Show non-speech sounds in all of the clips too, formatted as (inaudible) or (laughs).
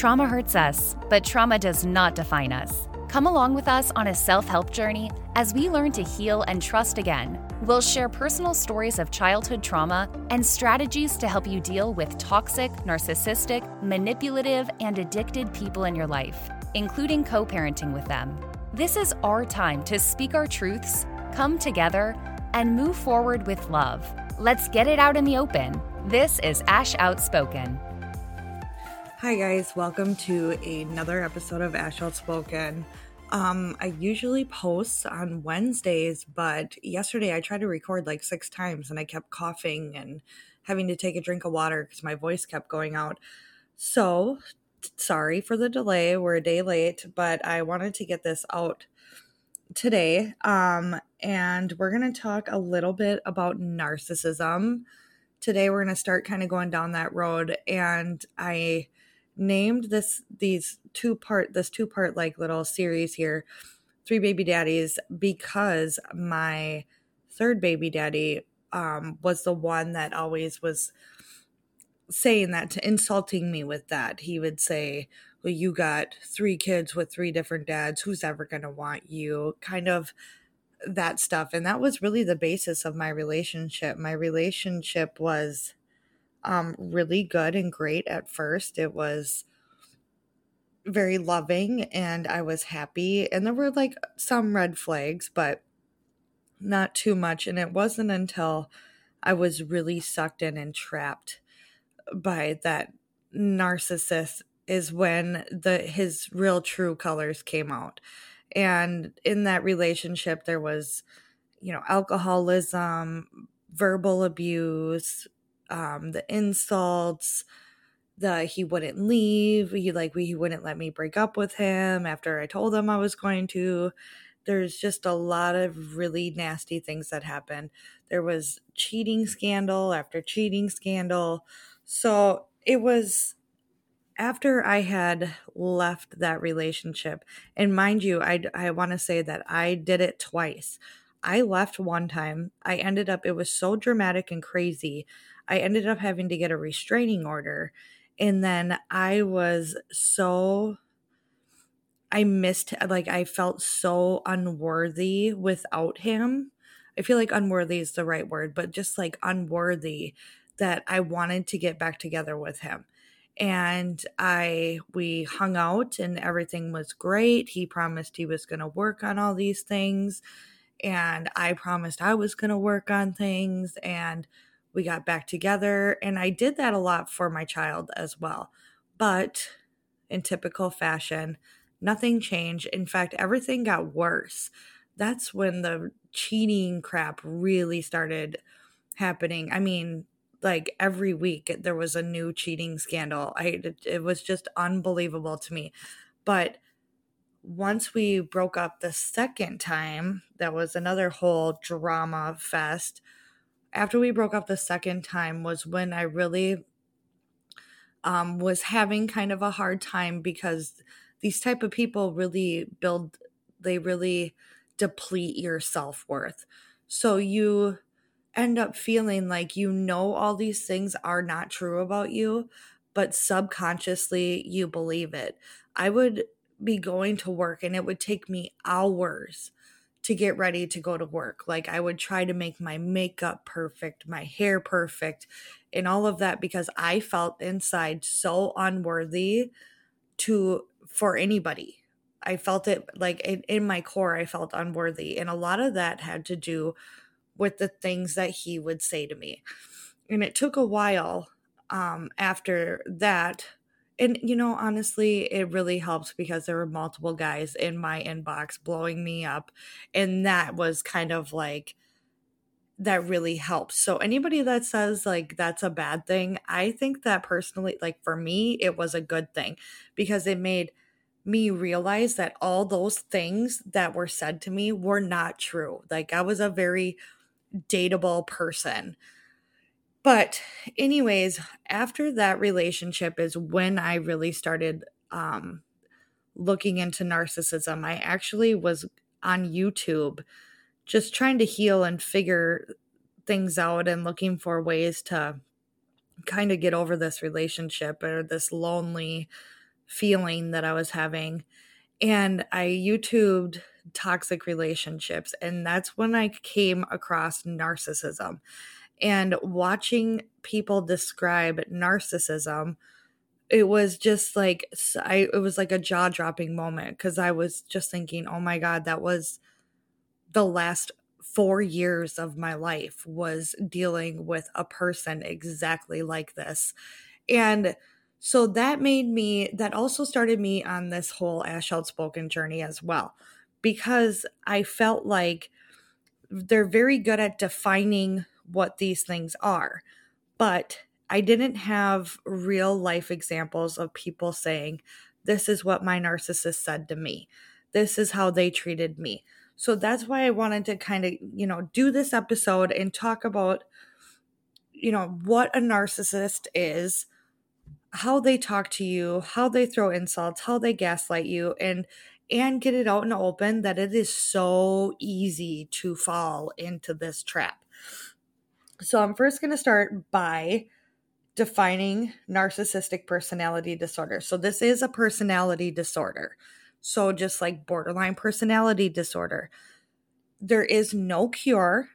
Trauma hurts us, but trauma does not define us. Come along with us on a self help journey as we learn to heal and trust again. We'll share personal stories of childhood trauma and strategies to help you deal with toxic, narcissistic, manipulative, and addicted people in your life, including co parenting with them. This is our time to speak our truths, come together, and move forward with love. Let's get it out in the open. This is Ash Outspoken. Hi, guys. Welcome to another episode of Ash Outspoken. Um, I usually post on Wednesdays, but yesterday I tried to record like six times and I kept coughing and having to take a drink of water because my voice kept going out. So, sorry for the delay. We're a day late, but I wanted to get this out today. Um, and we're going to talk a little bit about narcissism. Today, we're going to start kind of going down that road. And I named this these two part this two part like little series here three baby daddies because my third baby daddy um was the one that always was saying that to insulting me with that. He would say well you got three kids with three different dads. Who's ever going to want you? Kind of that stuff. And that was really the basis of my relationship. My relationship was um, really good and great at first. It was very loving and I was happy. And there were like some red flags, but not too much. And it wasn't until I was really sucked in and trapped by that narcissist is when the his real true colors came out. And in that relationship there was you know alcoholism, verbal abuse, um, the insults, the he wouldn't leave. He like he wouldn't let me break up with him after I told him I was going to. There's just a lot of really nasty things that happened. There was cheating scandal after cheating scandal. So it was after I had left that relationship, and mind you, I, I want to say that I did it twice. I left one time. I ended up, it was so dramatic and crazy I ended up having to get a restraining order. And then I was so, I missed, like, I felt so unworthy without him. I feel like unworthy is the right word, but just like unworthy that I wanted to get back together with him. And I, we hung out and everything was great. He promised he was going to work on all these things. And I promised I was going to work on things. And we got back together and I did that a lot for my child as well. But in typical fashion, nothing changed. In fact, everything got worse. That's when the cheating crap really started happening. I mean, like every week there was a new cheating scandal. I it was just unbelievable to me. But once we broke up the second time, that was another whole drama fest. After we broke up the second time was when I really um, was having kind of a hard time because these type of people really build they really deplete your self-worth. So you end up feeling like you know all these things are not true about you but subconsciously you believe it. I would be going to work and it would take me hours to get ready to go to work. Like I would try to make my makeup perfect, my hair perfect, and all of that because I felt inside so unworthy to for anybody. I felt it like in, in my core I felt unworthy and a lot of that had to do with the things that he would say to me. And it took a while um after that and you know honestly it really helped because there were multiple guys in my inbox blowing me up and that was kind of like that really helps. So anybody that says like that's a bad thing i think that personally like for me it was a good thing because it made me realize that all those things that were said to me were not true. Like i was a very dateable person but anyways after that relationship is when i really started um looking into narcissism i actually was on youtube just trying to heal and figure things out and looking for ways to kind of get over this relationship or this lonely feeling that I was having. And I YouTubed toxic relationships. And that's when I came across narcissism. And watching people describe narcissism, it was just like I it was like a jaw-dropping moment cuz I was just thinking, "Oh my god, that was the last 4 years of my life was dealing with a person exactly like this." And so that made me that also started me on this whole Ash Outspoken journey as well because I felt like they're very good at defining what these things are. But I didn't have real life examples of people saying, This is what my narcissist said to me. This is how they treated me. So that's why I wanted to kind of, you know, do this episode and talk about, you know, what a narcissist is, how they talk to you, how they throw insults, how they gaslight you, and and get it out in the open that it is so easy to fall into this trap. So I'm first going to start by defining narcissistic personality disorder. So this is a personality disorder. So just like borderline personality disorder, there is no cure.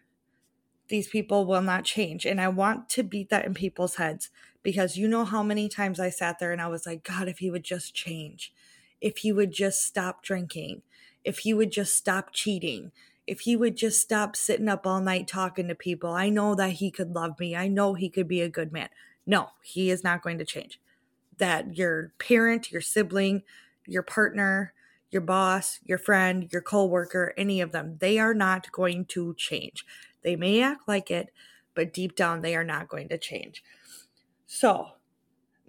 These people will not change. And I want to beat that in people's heads because you know how many times I sat there and I was like, God, if he would just change, if he would just stop drinking, if he would just stop cheating, if he would just stop sitting up all night talking to people, I know that he could love me. I know he could be a good man. No, he is not going to change. That your parent, your sibling, your partner, your boss, your friend, your coworker, any of them, they are not going to change. They may act like it, but deep down they are not going to change. So,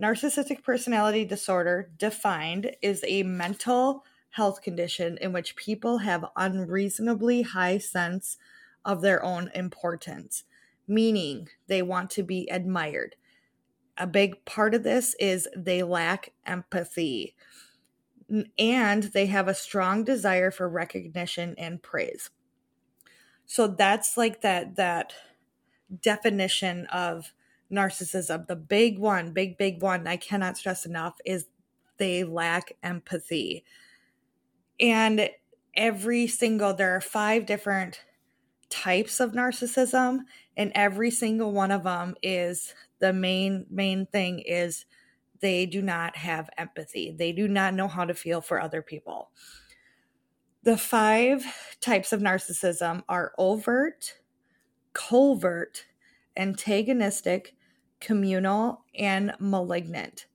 narcissistic personality disorder defined is a mental health condition in which people have unreasonably high sense of their own importance, meaning they want to be admired. A big part of this is they lack empathy and they have a strong desire for recognition and praise. So that's like that that definition of narcissism. The big one, big big one I cannot stress enough is they lack empathy and every single, there are five different types of narcissism, and every single one of them is the main, main thing is they do not have empathy. They do not know how to feel for other people. The five types of narcissism are overt, covert, antagonistic, communal, and malignant.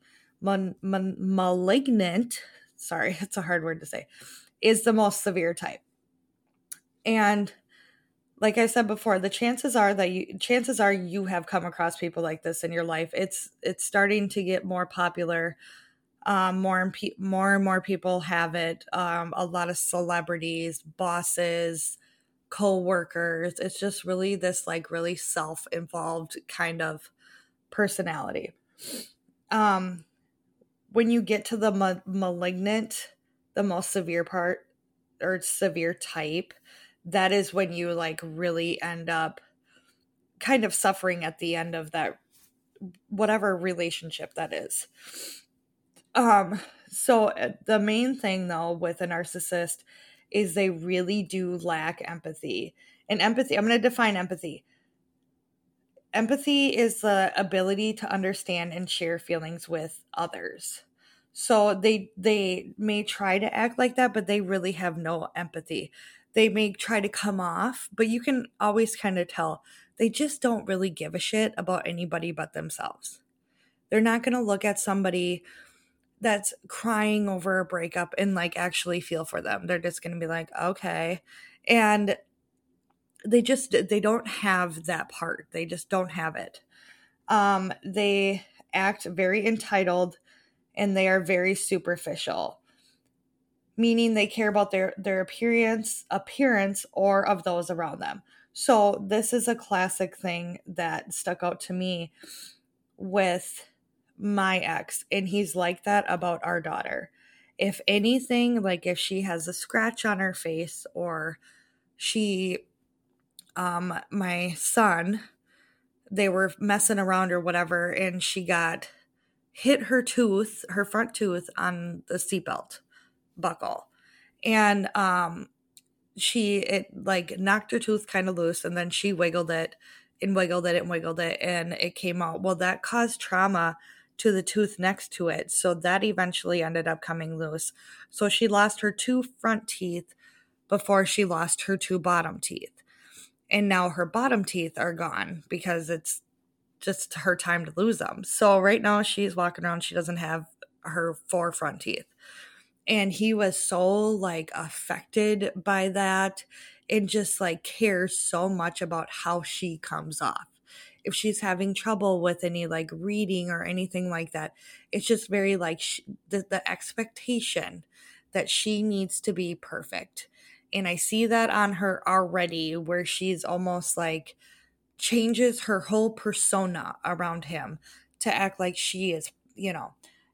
Malignant sorry, (laughs) it's a hard word to say, is the most severe type. And like I said before, the chances are that you chances are you have come across people like this in your life. It's it's starting to get more popular. Um, more and pe- more and more people have it. Um, a lot of celebrities, bosses, co-workers. It's just really this like really self-involved kind of personality. Um, when you get to the ma- malignant, the most severe part or severe type, that is when you like really end up kind of suffering at the end of that whatever relationship that is. Um so uh, the main thing though with a narcissist is they really do lack empathy. And empathy, I'm going to define empathy. Empathy is the ability to understand and share feelings with others. So they they may try to act like that, but they really have no empathy. They may try to come off, but you can always kind of tell they just don't really give a shit about anybody but themselves. They're not going to look at somebody that's crying over a breakup and like actually feel for them. They're just going to be like, "Okay." And they just they don't have that part. They just don't have it. Um they act very entitled and they are very superficial meaning they care about their their appearance appearance or of those around them so this is a classic thing that stuck out to me with my ex and he's like that about our daughter if anything like if she has a scratch on her face or she um my son they were messing around or whatever and she got hit her tooth, her front tooth on the seatbelt buckle. And um she it like knocked her tooth kind of loose and then she wiggled it and wiggled it and wiggled it and it came out. Well, that caused trauma to the tooth next to it. So that eventually ended up coming loose. So she lost her two front teeth before she lost her two bottom teeth. And now her bottom teeth are gone because it's just her time to lose them. So right now she's walking around, she doesn't have her four front teeth. And he was so like affected by that and just like cares so much about how she comes off. If she's having trouble with any like reading or anything like that, it's just very like sh- the, the expectation that she needs to be perfect. And I see that on her already, where she's almost like, changes her whole persona around him to act like she is, you know,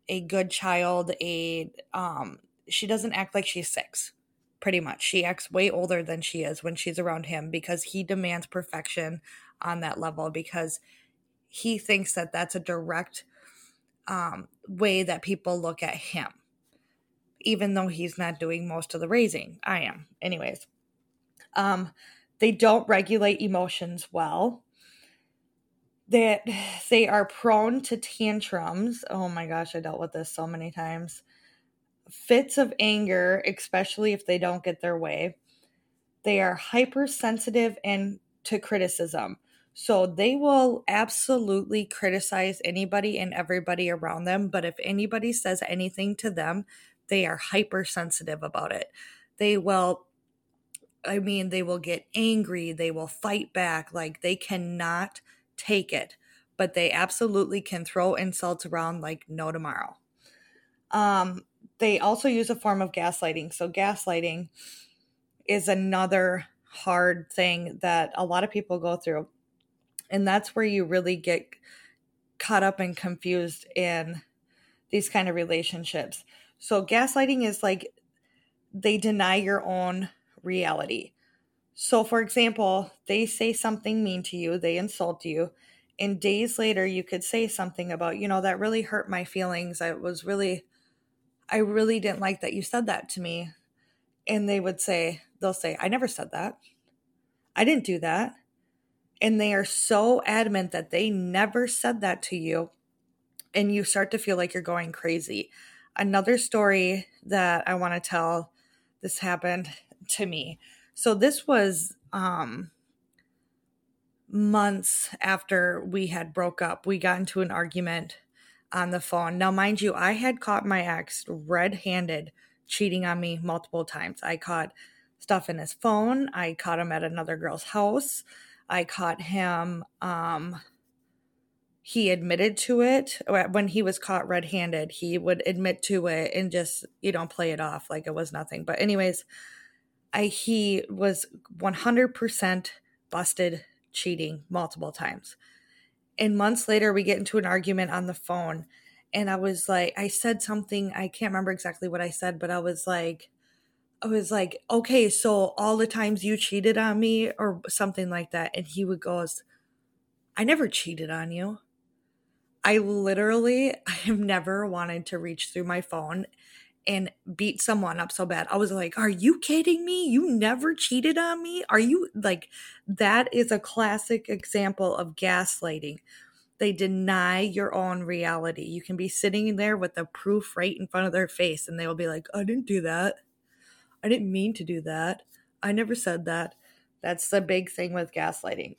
a good child, a um she doesn't act like she's 6 pretty much. She acts way older than she is when she's around him because he demands perfection on that level because he thinks that that's a direct um, way that people look at him, even though he's not doing most of the raising. I am, anyways. Um, they don't regulate emotions well. That they, they are prone to tantrums. Oh my gosh, I dealt with this so many times. Fits of anger, especially if they don't get their way. They are hypersensitive and to criticism. So they will absolutely criticize anybody and everybody around them. But if anybody says anything to them, they are hypersensitive about it. They will I mean, they will get angry, they will fight back, like they cannot take it, but they absolutely can throw insults around like no tomorrow. Um, they also use a form of gaslighting. So, gaslighting is another hard thing that a lot of people go through. And that's where you really get caught up and confused in these kind of relationships. So, gaslighting is like they deny your own reality. So, for example, they say something mean to you, they insult you, and days later you could say something about, you know, that really hurt my feelings. I was really, I really didn't like that you said that to me. And they would say, they'll say, I never said that. I didn't do that. And they are so adamant that they never said that to you. And you start to feel like you're going crazy. Another story that I want to tell this happened to me. So this was um months after we had broke up. We got into an argument on the phone. Now mind you, I had caught my ex red-handed cheating on me multiple times. I caught stuff in his phone. I caught him at another girl's house. I caught him um he admitted to it uh, when he was caught red-handed. He would admit to it and just, you know, play it off like it was nothing. But anyways, I he was 100% busted cheating multiple times. And months later we get into an argument on the phone and I was like I said something I can't remember exactly what I said but I was like I was like okay so all the times you cheated on me or something like that and he would goes I never cheated on you. I literally (laughs) I have never wanted to reach through my phone and beat someone up so bad. I was like, Are you kidding me? You never cheated on me? Are you like, that is a classic example of gaslighting. They deny your own reality. You can be sitting there with the proof right in front of their face, and they will be like, I didn't do that. I didn't mean to do that. I never said that. That's the big thing with gaslighting.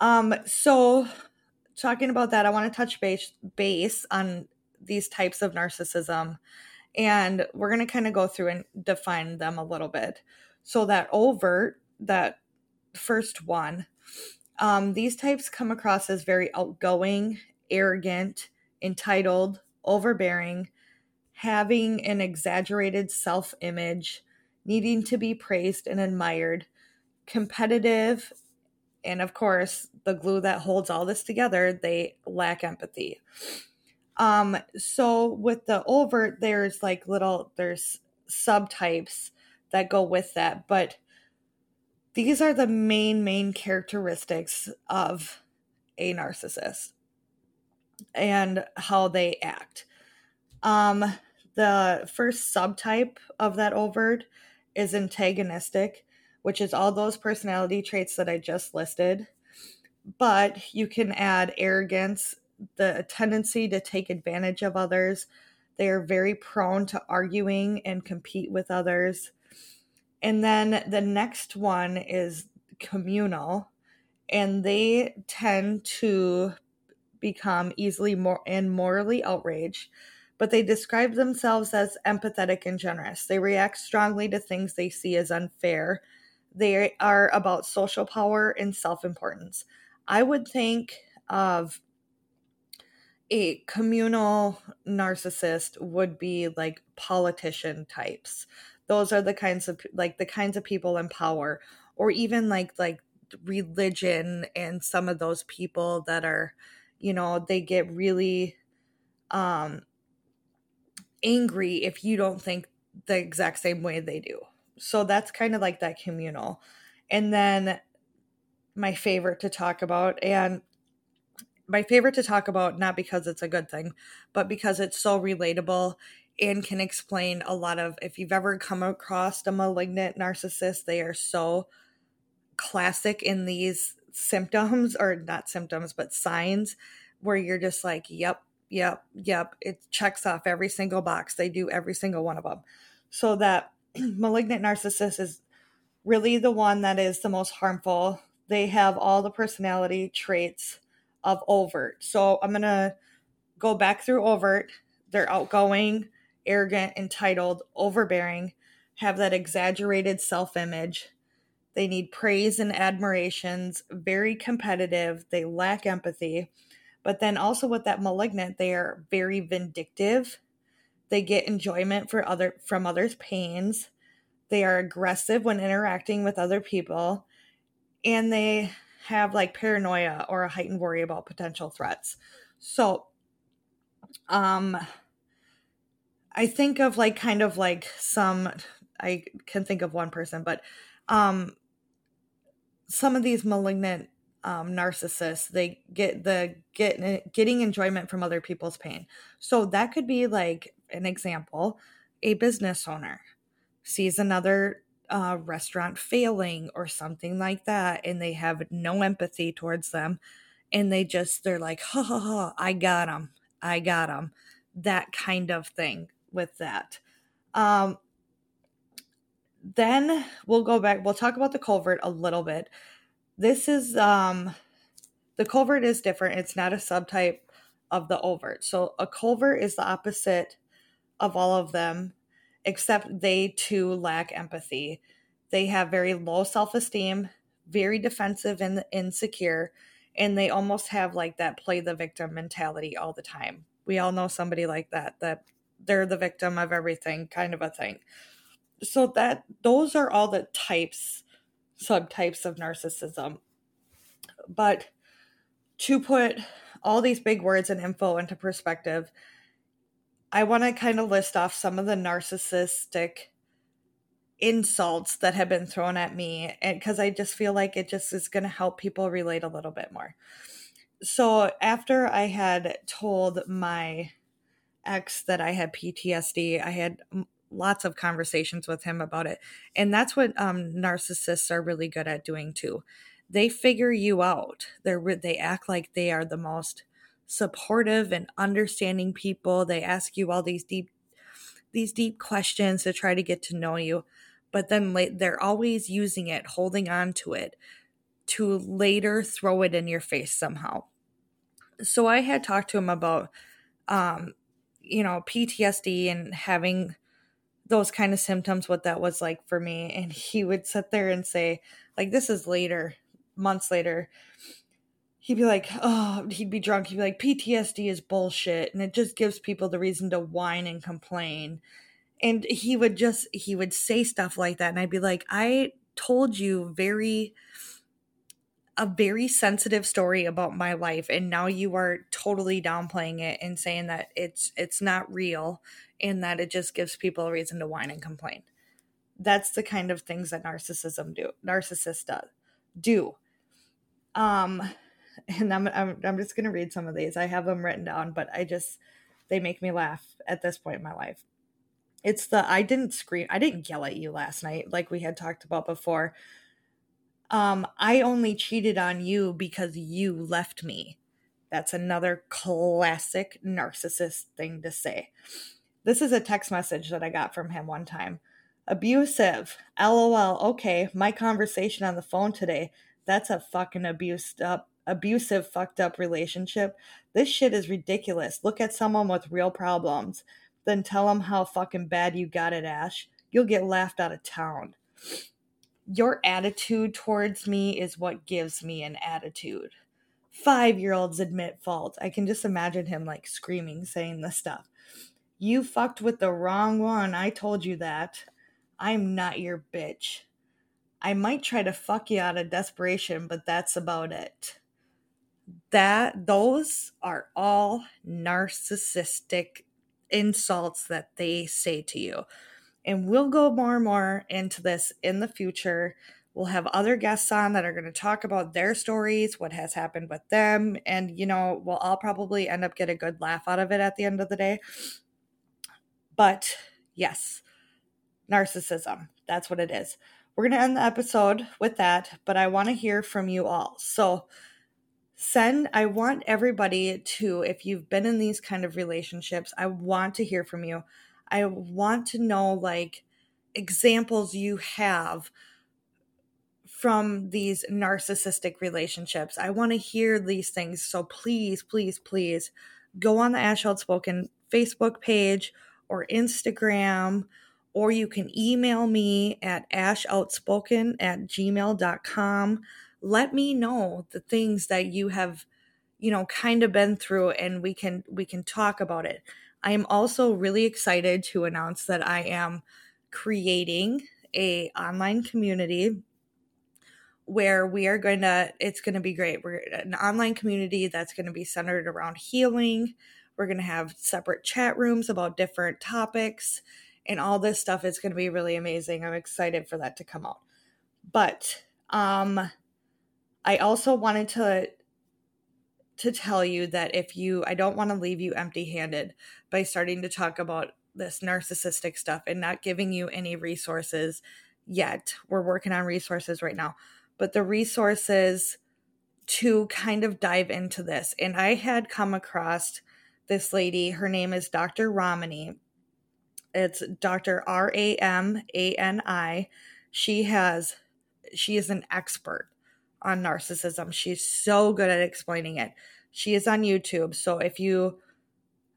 Um, so talking about that, I want to touch base base on these types of narcissism and we're going to kind of go through and define them a little bit. So, that overt, that first one, um, these types come across as very outgoing, arrogant, entitled, overbearing, having an exaggerated self image, needing to be praised and admired, competitive, and of course, the glue that holds all this together, they lack empathy. Um, so with the overt, there's like little, there's subtypes that go with that, but these are the main, main characteristics of a narcissist. and how they act. Um, the first subtype of that overt is antagonistic, which is all those personality traits that I just listed. But you can add arrogance, the tendency to take advantage of others. They are very prone to arguing and compete with others. And then the next one is communal, and they tend to become easily more and morally outraged but they describe themselves as empathetic and generous. They react strongly to things they see as unfair. They are about social power and self importance. I would think of a communal narcissist would be like politician types. Those are the kinds of like the kinds of people in power or even like like religion and some of those people that are you know they get really um angry if you don't think the exact same way they do. So that's kind of like that communal. And then my favorite to talk about, and my favorite to talk about, not because it's a good thing, but because it's so relatable and can explain a lot of. If you've ever come across a malignant narcissist, they are so classic in these symptoms, or not symptoms, but signs where you're just like, yep, Yep, yep. It checks off every single box. They do every single one of them. So that (clears throat) malignant narcissist is really the one that is the most harmful. They have all the personality traits of overt. So I'm going to go back through overt. They're outgoing, arrogant, entitled, overbearing, have that exaggerated self image. They need praise and admirations, very competitive. They lack empathy but then also with that malignant, they are very vindictive. They get enjoyment for other from others' pains. They are aggressive when interacting with other people. And they have like paranoia or a heightened worry about potential threats. So um I think of like kind of like some I can think of one person, but um some of these malignant um, narcissists. They get the get getting enjoyment from other people's pain. So that could be like an example a business owner sees another uh, restaurant failing or something like that and they have no empathy towards them and they just they're like ha ha ha i got them i got them that kind of thing with that. Um then we'll go back we'll talk about the covert a little bit this is um the covert is different. It's not a subtype of the overt. So a covert is the opposite of all of them, except they too lack empathy. They have very low self esteem, very defensive and insecure, and they almost have like that play the victim mentality all the time. We all know somebody like that, that they're the victim of everything kind of a thing. So that those are all the types subtypes of narcissism. But to put all these big words and info into perspective, I want to kind of list off some of the narcissistic insults that have been thrown at me and because I just feel like it just is going to help people relate a little bit more. So after I had told my ex that I had PTSD, I had lots of conversations with him about it. And that's what um, narcissists are really good at doing too. They figure you out. They're they act like they are the most supportive and understanding people. They ask you all these deep these deep questions to try to get to know you, but then they're always using it, holding on to it to later throw it in your face somehow. So I had talked to him about um you know PTSD and having those kind of symptoms what that was like for me and he would sit there and say like this is later months later he'd be like oh he'd be drunk he'd be like ptsd is bullshit and it just gives people the reason to whine and complain and he would just he would say stuff like that and i'd be like i told you very a very sensitive story about my life and now you are totally downplaying it and saying that it's it's not real and that it just gives people a reason to whine and complain that's the kind of things that narcissism do narcissists do do um and I'm, I'm I'm just gonna read some of these. I have them written down, but I just they make me laugh at this point in my life. It's the I didn't scream, I didn't yell at you last night, like we had talked about before. Um, I only cheated on you because you left me. That's another classic narcissist thing to say. This is a text message that I got from him one time. Abusive. LOL. Okay, my conversation on the phone today. That's a fucking abused up abusive fucked up relationship. This shit is ridiculous. Look at someone with real problems. Then tell them how fucking bad you got it, Ash. You'll get laughed out of town. Your attitude towards me is what gives me an attitude. Five year olds admit fault. I can just imagine him like screaming, saying this stuff. You fucked with the wrong one. I told you that. I'm not your bitch. I might try to fuck you out of desperation, but that's about it. That those are all narcissistic insults that they say to you. And we'll go more and more into this in the future. We'll have other guests on that are going to talk about their stories, what has happened with them, and you know, we'll all probably end up get a good laugh out of it at the end of the day. But yes, narcissism. That's what it is. We're going to end the episode with that, but I want to hear from you all. So, send, I want everybody to, if you've been in these kind of relationships, I want to hear from you. I want to know, like, examples you have from these narcissistic relationships. I want to hear these things. So, please, please, please go on the Ash Outspoken Facebook page or Instagram or you can email me at ashoutspoken at gmail.com. Let me know the things that you have, you know, kind of been through and we can we can talk about it. I am also really excited to announce that I am creating a online community where we are going to it's going to be great. We're an online community that's going to be centered around healing. We're going to have separate chat rooms about different topics and all this stuff is going to be really amazing. I'm excited for that to come out. But um I also wanted to to tell you that if you I don't want to leave you empty-handed by starting to talk about this narcissistic stuff and not giving you any resources yet. We're working on resources right now. But the resources to kind of dive into this and I had come across this lady, her name is Dr. Ramani it's Dr. R A M A N I. She has she is an expert on narcissism. She's so good at explaining it. She is on YouTube. So if you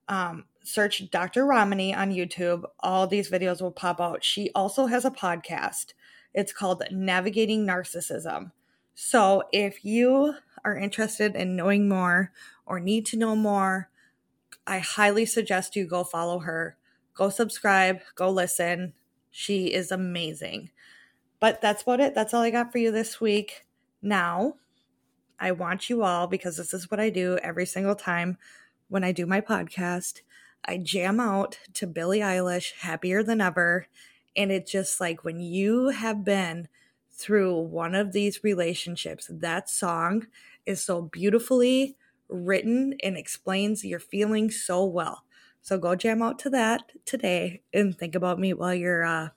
um, search Dr. Ramani on YouTube, all these videos will pop out. She also has a podcast. It's called Navigating Narcissism. So if you are interested in knowing more or need to know more, I highly suggest you go follow her go subscribe, go listen. She is amazing. But that's about it. That's all I got for you this week. Now, I want you all, because this is what I do every single time when I do my podcast, I jam out to Billie Eilish, Happier Than Ever. And it's just like when you have been through one of these relationships, that song is so beautifully written and explains your feelings so well. So go jam out to that today and think about me while you're uh,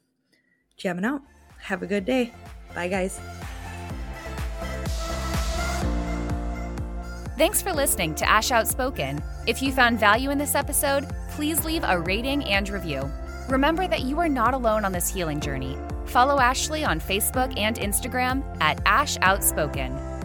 jamming out. Have a good day. Bye, guys. Thanks for listening to Ash Outspoken. If you found value in this episode, please leave a rating and review. Remember that you are not alone on this healing journey. Follow Ashley on Facebook and Instagram at Ash Outspoken.